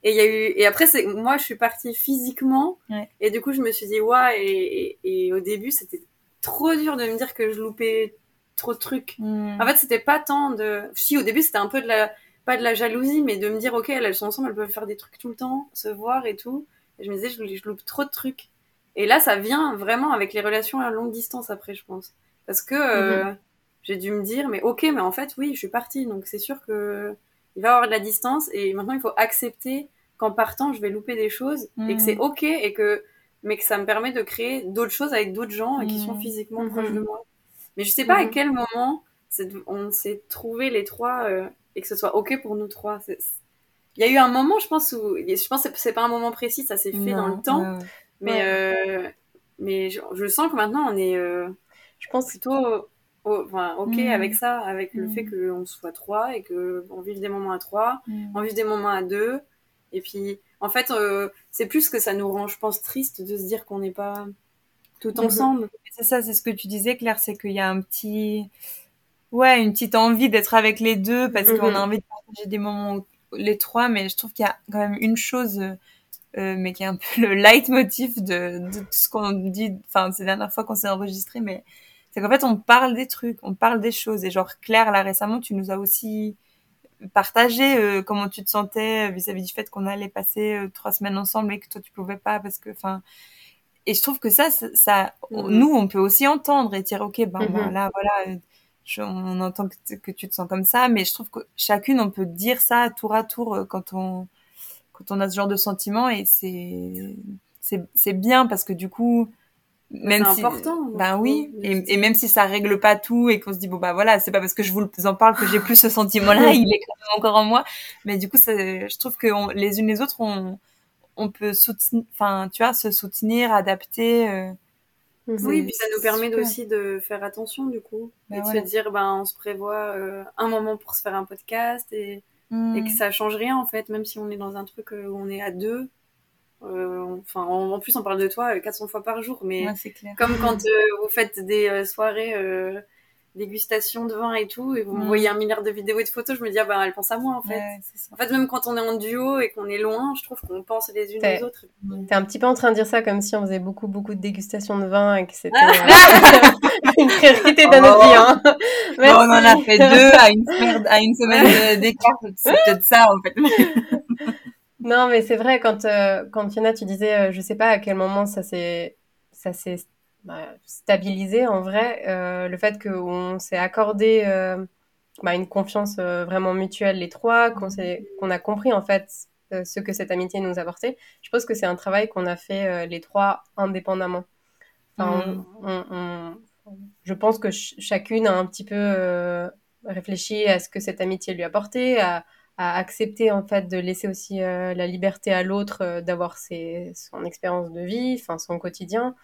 Et il y a eu, et après c'est, moi je suis partie physiquement, Ouais. et du coup je me suis dit ouais, et, et, et au début c'était trop dur de me dire que je loupais trop de trucs. Mhm. En fait, c'était pas tant de. Si, au début, c'était un peu de la. Pas de la jalousie, mais de me dire, ok, elles, sont ensemble, elles peuvent faire des trucs tout le temps, se voir et tout. Et je me disais, je, je loupe trop de trucs. Et là, ça vient vraiment avec les relations à longue distance après, je pense. Parce que euh, j'ai dû me dire, mais ok, mais en fait, oui, je suis partie. Donc c'est sûr que il va y avoir de la distance. Et maintenant, il faut accepter qu'en partant, je vais louper des choses. Et que Mhm. c'est ok. Et que. Mais que ça me permet de créer d'autres choses avec d'autres gens qui sont physiquement Mhm. proches de moi. Mais je sais pas à Mhm. quel moment on s'est trouvés les trois euh, et que ce soit ok pour nous trois. Il y a eu un moment, je pense, où je pense que c'est pas un moment précis, ça s'est fait dans le temps, mais Ouais. euh, mais je, je sens que maintenant on est euh, Je pense plutôt enfin, ok avec ça, avec le fait qu'on soit trois et que on vive des moments à trois, on vive des moments à deux, et puis en fait euh, c'est plus que ça nous rend, je pense, triste de se dire qu'on n'est pas tout Mhm. ensemble. C'est ça, c'est ce que tu disais, Claire, c'est qu'il y a un petit, ouais, une petite envie d'être avec les deux parce qu'on Mhm. a envie de partager des moments les trois, mais je trouve qu'il y a quand même une chose, euh, euh, mais qui est un peu le leitmotiv de, de tout ce qu'on dit, enfin, ces dernières fois qu'on s'est enregistré, mais c'est qu'en fait, on parle des trucs, on parle des choses. Et genre, Claire, là, récemment, tu nous as aussi partagé euh, comment tu te sentais vis-à-vis du fait qu'on allait passer euh, trois semaines ensemble et que toi, tu pouvais pas parce que, enfin, et je trouve que ça, ça, ça- Mhm. nous, on peut aussi entendre et dire, ok, ben, là, voilà, euh, je- on entend que, tu te sens comme ça, mais je trouve que chacune, on peut dire ça tour à tour euh, quand on, quand on a ce genre de sentiment et c'est, c'est, c'est bien parce que du coup, même si, important, moi, ben oui, et, même si ça règle pas tout et qu'on se dit bon bah voilà, c'est pas parce que je vous en parle que j'ai plus ce sentiment-là, il est quand même encore en moi, mais du coup, ça, je trouve que on- les unes les autres, on, on peut soutenir, enfin, tu vois, se soutenir, adapter. euh, Mhm. Oui, puis ça nous permet super. aussi de faire attention du coup Bah et de ouais. se dire ben on se prévoit euh, un moment pour se faire un podcast et, et que ça change rien en fait même si on est dans un truc euh, où on est à deux enfin en, en plus on parle de toi euh, 400 fois par jour mais Ouais, c'est clair. comme quand euh, vous faites des euh, soirées euh, dégustation de vin et tout et vous Mm. me voyez un milliard de vidéos et de photos je me dis ah ben elle pense à moi en fait Ouais, c'est ça. en fait même quand on est en duo et qu'on est loin je trouve qu'on pense les unes aux autres T'es un petit peu en train de dire ça comme si on faisait beaucoup, beaucoup de dégustations de vin et que c'était Ah. euh, une priorité dans notre vie. Hein. Bon, on en a fait deux à une semaine, à une semaine de- d'écart. C'est peut-être ça, en fait. Non, mais c'est vrai, quand, euh, quand Fiona, tu disais, euh, je sais pas à quel moment ça s'est, ça s'est bah, stabilisé en vrai, euh, le fait qu'on s'est accordé euh, bah, une confiance euh, vraiment mutuelle les trois, qu'on s'est, qu'on a compris en fait ce que cette amitié nous apportait, je pense que c'est un travail qu'on a fait les trois indépendamment. Enfin, Mm. on- on- on- je pense que ch- chacune a un petit peu réfléchi à ce que cette amitié lui apportait, à, à accepter en fait de laisser aussi euh, la liberté à l'autre euh, d'avoir ses, son expérience de vie, enfin son quotidien.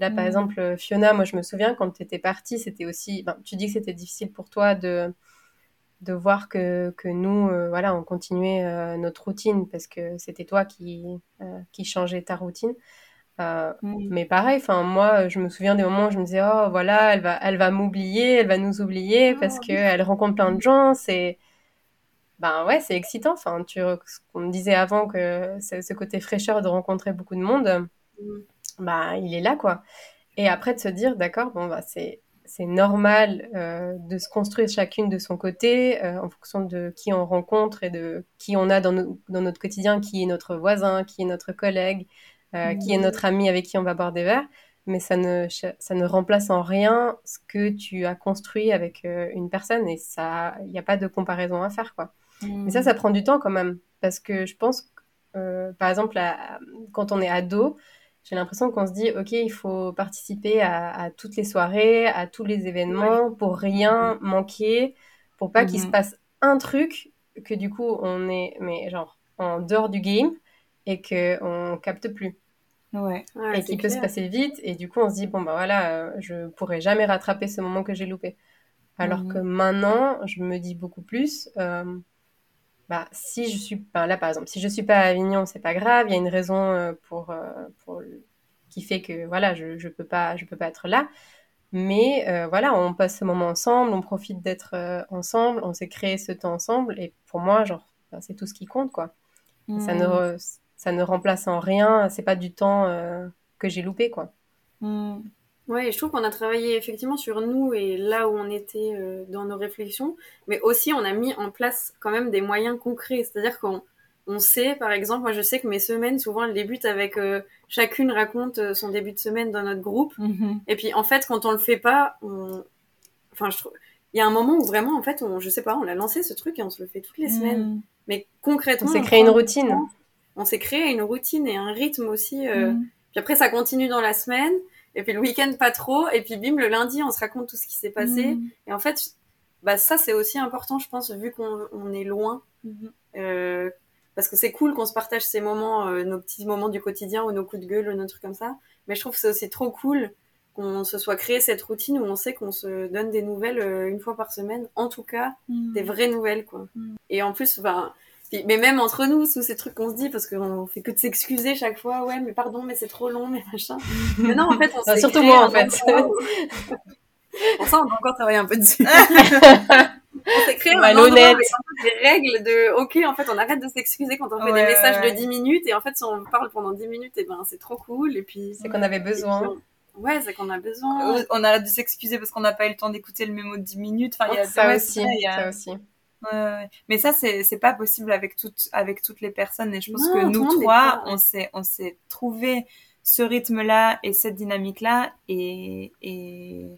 Là, par Mhm. exemple, euh, Fiona, moi je me souviens quand tu étais partie, c'était aussi, ben, tu dis que c'était difficile pour toi de de voir que, que nous, euh, voilà, on continuait notre routine parce que c'était toi qui, qui changeais ta routine. Mais pareil, enfin moi, je me souviens des moments où je me disais, oh voilà, elle va, elle va m'oublier, elle va nous oublier parce que elle rencontre plein de gens. C'est, ben ouais, c'est excitant. Enfin, tu, ce qu'on me disait avant que ce côté fraîcheur de rencontrer beaucoup de monde, Mm. bah il est là quoi. Et après de se dire, d'accord, bon bah c'est c'est normal euh, de se construire chacune de son côté euh, en fonction de qui on rencontre et de qui on a dans, no- dans notre quotidien, qui est notre voisin, qui est notre collègue, euh, qui est notre ami avec qui on va boire des verres. Mais ça ne, ça ne remplace en rien ce que tu as construit avec une personne et ça, il n'y a pas de comparaison à faire quoi. Mais ça, ça prend du temps quand même. Parce que je pense, que, euh, par exemple, à- quand on est ado, j'ai l'impression qu'on se dit, OK, il faut participer à, à toutes les soirées, à tous les événements, pour rien manquer, pour pas qu'il se Mhm. passe un truc que du coup, on est, mais genre, en dehors du game et qu'on capte plus. Ouais. Ouais, et qui peut se passer vite. Et du coup, on se dit, bon, bah voilà, euh, je pourrai jamais rattraper ce moment que j'ai loupé. Alors que maintenant, je me dis beaucoup plus, bah, si je suis, pas là par exemple, si je suis pas à Avignon, c'est pas grave, il y a une raison pour, pour qui fait que voilà, je, je peux pas, je peux pas être là. Mais euh, voilà, on passe ce moment ensemble, on profite d'être euh, ensemble, on s'est créé ce temps ensemble. Et pour moi, genre, c'est tout ce qui compte, quoi. Ça, ne hmm. ça ne remplace en rien, c'est pas du temps euh, que j'ai loupé, quoi. Mm. Ouais, je trouve qu'on a travaillé effectivement sur nous et là où on était dans nos réflexions, mais aussi on a mis en place quand même des moyens concrets. C'est-à-dire qu'on on sait, par exemple, moi je sais que mes semaines, souvent, elles débutent avec euh, chacune raconte euh, son début de semaine dans notre groupe. Mhm. Et puis en fait, quand on le fait pas, on... enfin, je trouve, il y a un moment où vraiment, en fait, on, je sais pas, on l'a lancé ce truc et on se le fait toutes les semaines. Mhm. Mais concrètement, on s'est créé une routine. On s'est créé une routine et un rythme aussi. Euh... Mhm. Puis après, ça continue dans la semaine. Et puis le week-end, pas trop. Et puis bim, le lundi, on se raconte tout ce qui s'est passé. Et en fait, bah ça, c'est aussi important, je pense, vu qu'on est loin. Euh, parce que c'est cool qu'on se partage ces moments, euh, nos petits moments du quotidien ou nos coups de gueule ou nos trucs comme ça. Mais je trouve que c'est aussi trop cool qu'on se soit créé cette routine où on sait qu'on se donne des nouvelles euh, une fois par semaine, en tout cas mm. des vraies nouvelles quoi. Mm. Et en plus, enfin, mais même entre nous, sous ces trucs qu'on se dit, parce qu'on fait que de s'excuser chaque fois, ouais, mais pardon, mais c'est trop long, mais machin. mais non, en fait, on Surtout moi, en fait. Pour ça, on va encore travailler un peu dessus. on s'est créé un des règles de ok en fait on arrête de s'excuser quand on fait des messages de 10 minutes et en fait si on parle pendant 10 minutes et eh ben c'est trop cool et puis c'est qu'on avait besoin ouais c'est qu'on a besoin on arrête de s'excuser parce qu'on n'a pas eu le temps d'écouter le mémo de 10 minutes enfin il y a ça, aussi, ça, aussi mais ça c'est pas possible avec toutes avec toutes les personnes et je pense que nous trois on s'est on s'est trouvé ce rythme là et cette dynamique là et et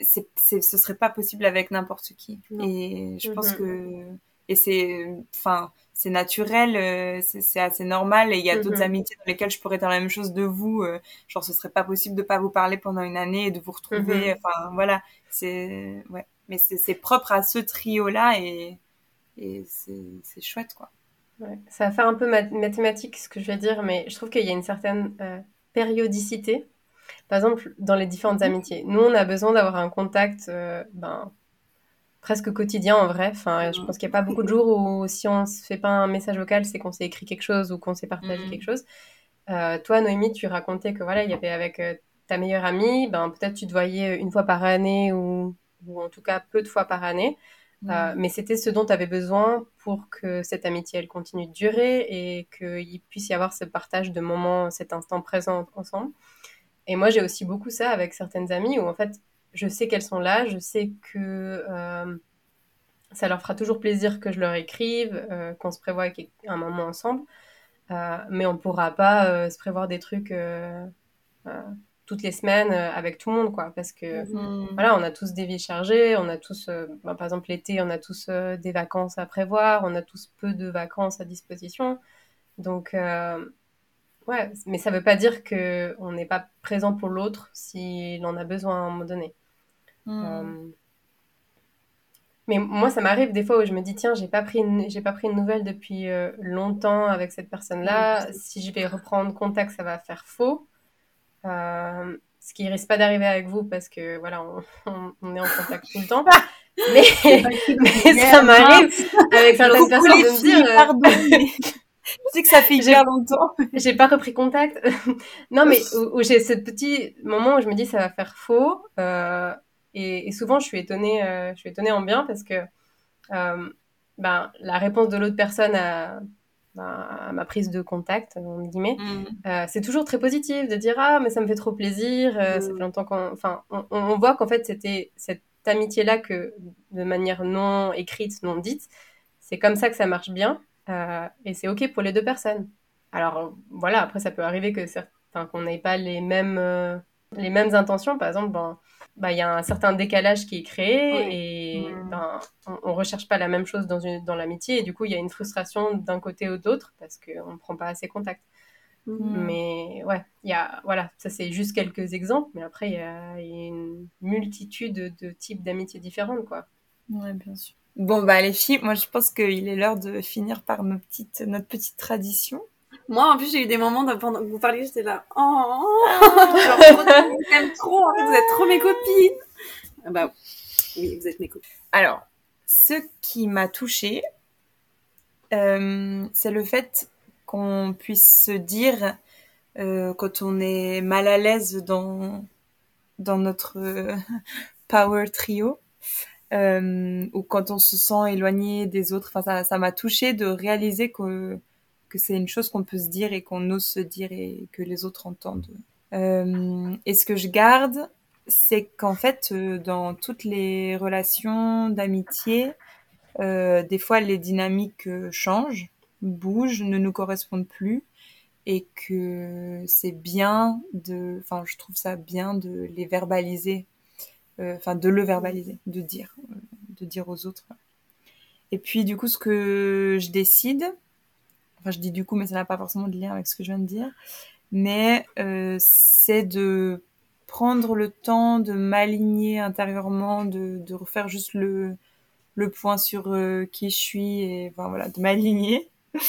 c'est, ce serait pas possible avec n'importe qui. Et je pense mhm. que et c'est enfin c'est naturel, euh, c'est assez normal et il y a d'autres mhm. amitiés dans lesquelles je pourrais dire la même chose de vous. Euh, genre ce serait pas possible de pas vous parler pendant une année et de vous retrouver. Mhm. Enfin voilà, c'est ouais. Mais c'est propre à ce trio là et et c'est chouette quoi. Ouais. Ça va faire un peu mathématique ce que je vais dire, mais je trouve qu'il y a une certaine euh, périodicité par exemple, dans les différentes mhm. amitiés, nous, on a besoin d'avoir un contact euh, ben, presque quotidien en vrai. Enfin, je pense qu'il n'y a pas beaucoup de jours où si on ne se fait pas un message vocal, c'est qu'on s'est écrit quelque chose ou qu'on s'est partagé mhm. quelque chose. Euh, toi, Noémie, tu racontais que voilà, il y avait avec ta meilleure amie, ben, peut-être tu te voyais une fois par année ou, ou en tout cas peu de fois par année. Mhm. mais c'était ce dont tu avais besoin pour que cette amitié elle continue de durer et qu'il puisse y avoir ce partage de moments, cet instant présent ensemble. Et moi, j'ai aussi beaucoup ça avec certaines amies où en fait, je sais qu'elles sont là, je sais que euh, ça leur fera toujours plaisir que je leur écrive, euh, qu'on se prévoit un moment ensemble, euh, mais on ne pourra pas se prévoir des trucs toutes les semaines avec tout le monde, quoi, parce que mm-hmm. voilà, on a tous des vies chargées, on a tous, ben, par exemple l'été, on a tous des vacances à prévoir, on a tous peu de vacances à disposition, donc Ouais, mais ça veut pas dire qu'on n'est pas présent pour l'autre s'il en a besoin à un moment donné. Euh, mais moi, ça m'arrive des fois où je me dis tiens, j'ai pas pris une, j'ai pas pris une nouvelle depuis euh, longtemps avec cette personne-là. si je vais reprendre contact, ça va faire faux. Euh, ce qui risque pas d'arriver avec vous parce que voilà, on, est en contact tout le temps. mais, ça m'arrive avec certaines personnes de me dire. je sais que ça fait hyper longtemps. j'ai pas repris contact. non, mais où, j'ai ce petit moment où je me dis ça va faire faux. Euh, et, souvent, je suis étonnée, euh, je suis étonnée en bien parce que euh, ben, la réponse de l'autre personne à, à, ma prise de contact, on guillemets, mm. c'est toujours très positif de dire ah mais ça me fait trop plaisir. Ça mm. fait longtemps qu'on, enfin, on, on voit qu'en fait c'était cette amitié là que de manière non écrite, non dite, c'est comme ça que ça marche bien. Euh, et c'est OK pour les deux personnes. Alors voilà, après ça peut arriver que certains qu'on n'ait pas les mêmes, euh, les mêmes intentions. Par exemple, ben, bah, il y a un certain décalage qui est créé et ben, on, ne recherche pas la même chose dans, une, dans l'amitié et du coup il y a une frustration d'un côté ou d'autre parce qu'on ne prend pas assez contact. Mm. Mais ouais, il y a, voilà, ça c'est juste quelques exemples, mais après il y, a une multitude de types d'amitiés différentes, quoi. Ouais, bien sûr. Bon, bah les filles, moi je pense qu'il est l'heure de finir par nos petites, notre petite tradition. Moi, en plus, j'ai eu des moments pendant que vous parliez, j'étais là, oh, genre, vous trop, en fait, vous êtes trop mes copines. Ah bah, Oui, vous êtes mes copines. Alors, ce qui m'a touchée, euh, c'est le fait qu'on puisse se dire euh, quand on est mal à l'aise dans dans notre euh, power trio ou quand on se sent éloigné des autres. Enfin, ça ça m'a touché de réaliser que que c'est une chose qu'on peut se dire et qu'on ose se dire et que les autres entendent. Euh, et ce que je garde, c'est qu'en fait, euh, dans toutes les relations d'amitié, euh, des fois les dynamiques changent, bougent, ne nous correspondent plus, et que c'est bien de, enfin, je trouve ça bien de les verbaliser, enfin, de le verbaliser, de dire, de dire aux autres. Et puis, du coup, ce que je décide, enfin, je dis du coup, mais ça n'a pas forcément de lien avec ce que je viens de dire, mais euh, c'est de prendre le temps de m'aligner intérieurement, de, refaire juste le, le point sur euh, qui je suis et voilà, de m'aligner.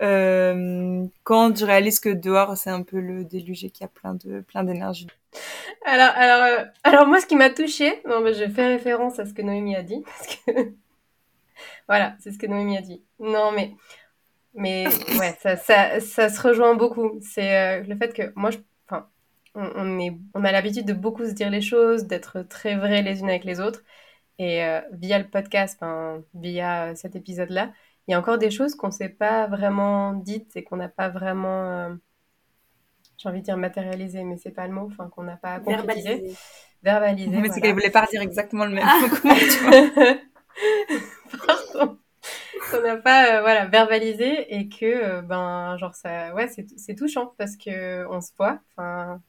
Euh, quand je réalise que dehors c'est un peu le déluge et qu'il y a plein de plein d'énergie. Alors, alors, alors moi, ce qui m'a touchée, non, je fais référence à ce que Noémie a dit, voilà, c'est ce que Noémie a dit. Non, mais mais ouais, ça, ça, ça se rejoint beaucoup. C'est euh, le fait que moi, je, enfin, on, on est, on a l'habitude de beaucoup se dire les choses, d'être très vrais les unes avec les autres, et euh, via le podcast, enfin, via cet épisode-là, il y a encore des choses qu'on ne s'est pas vraiment dites et qu'on n'a pas vraiment, euh, j'ai envie de dire matérialisé, mais c'est pas le mot, enfin qu'on n'a pas Verbaliser. verbalisé. Mais c'est voilà. qu'elle voulait pas dire exactement le même mot que moi, tu vois. Pardon. Qu'on n'a pas euh, voilà verbalisé et que euh, ben genre ça ouais c'est touchant parce que on se voit enfin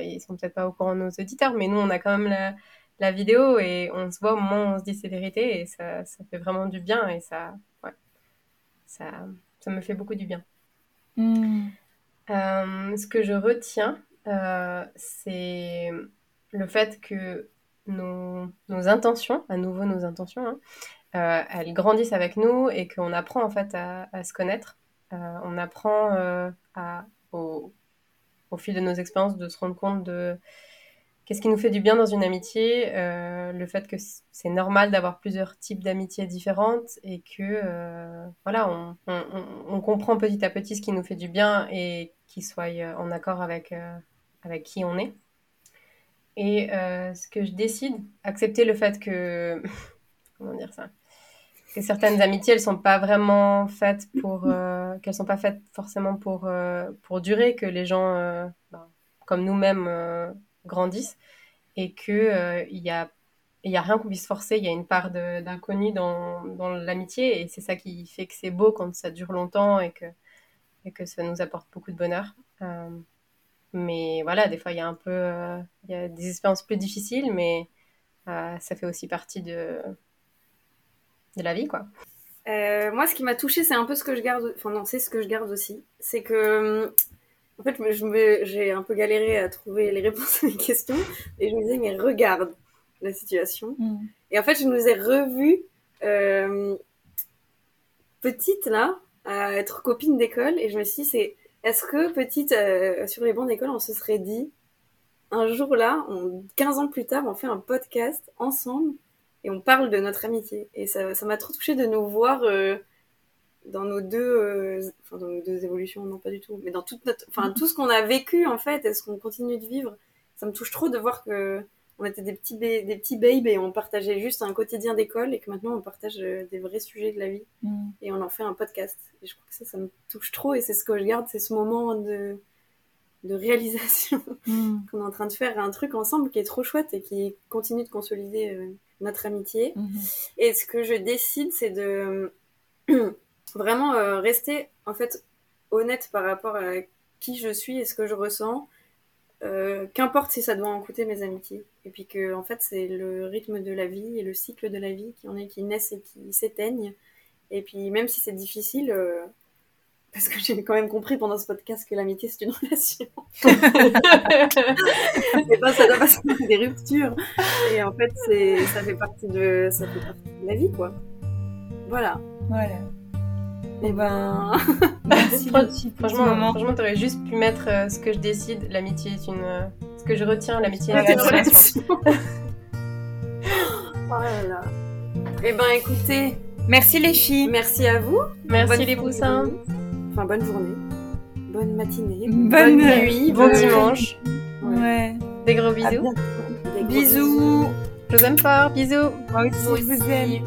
ils sont peut-être pas au courant nos auditeurs mais nous on a quand même la, la vidéo et on se voit au moment où on se dit ces vérités et ça ça fait vraiment du bien et ça ouais ça ça me fait beaucoup du bien Hmm. euh, ce que je retiens, euh, c'est le fait que nos, nos intentions, à nouveau nos intentions, hein, elles grandissent avec nous et qu'on apprend en fait à, se connaître. Euh, on apprend euh, au, fil de nos expériences de se rendre compte de qu'est-ce qui nous fait du bien dans une amitié, euh, le fait que c'est normal d'avoir plusieurs types d'amitiés différentes et que euh, voilà, on, comprend petit à petit ce qui nous fait du bien et qui soit euh, en accord avec, euh, avec qui on est. Et euh, ce que je décide, accepter le fait que, comment dire ça, que certaines amitiés, elles sont pas vraiment faites pour, euh, qu'elles sont pas faites forcément pour, euh, pour durer, que les gens, euh, ben, comme nous-mêmes, euh, grandissent et que il y a il y a rien qu'on puisse forcer, il y a une part d'inconnu dans, dans l'amitié et c'est ça qui fait que c'est beau quand ça dure longtemps et que, et que ça nous apporte beaucoup de bonheur. Mais voilà, des fois il y a un peu, il y a des expériences plus difficiles, mais ça fait aussi partie de, de la vie, quoi. Euh, moi, ce qui m'a touchée, c'est un peu ce que je garde. Enfin, non, c'est ce que je garde aussi. C'est que, en fait, j'ai un peu galéré à trouver les réponses à mes questions. Et je me disais, mais regarde la situation. Hmm. Et en fait, je nous ai revus euh, petite là, à être copine d'école. Et je me suis dit, c'est est-ce que petite euh, sur les bancs d'école, on se serait dit un jour là, on, 15 ans plus tard, on fait un podcast ensemble et on parle de notre amitié. Et ça ça m'a trop touché de nous voir euh, dans nos deux, euh, enfin dans nos deux évolutions, non pas du tout, mais dans toute notre, enfin tout ce qu'on a vécu en fait, et ce qu'on continue de vivre. Ça me touche trop de voir que on était des petits des petits babes et on partageait juste un quotidien d'école et que maintenant on partage euh, des vrais sujets de la vie Hmm. et on en fait un podcast. Et je crois que ça, ça me touche trop et c'est ce que je garde, c'est ce moment de de réalisation Hmm. qu'on est en train de faire un truc ensemble qui est trop chouette et qui continue de consolider euh, notre amitié. Mhm. Et ce que je décide, c'est de vraiment euh, rester en fait honnête par rapport à qui je suis et ce que je ressens. Euh, Qu'importe si ça doit en coûter mes amitiés. Et puis que en fait c'est le rythme de la vie et le cycle de la vie qui en est qui naissent et qui s'éteignent. Et puis même si c'est difficile, euh, parce que j'ai quand même compris pendant ce podcast que l'amitié c'est une relation. et ben ça doit passer par des ruptures. Et en fait c'est ça fait partie de ça fait partie de la vie quoi. Voilà. Voilà. Et ben Merci. Franchement, t'aurais juste pu mettre euh, ce que je décide. L'amitié est une. euh, ce que je retiens, l'amitié est une relation. oh là là. Eh ben écoutez, Merci les filles. merci à vous. Merci Bonne les journée. Enfin, bonne journée. Bonne matinée. Bonne nuit. Bon dimanche. Ouais. Des gros bisous. Des gros Bisous. Je vous aime fort. Bisous. Moi aussi, Moi vous aussi. aime.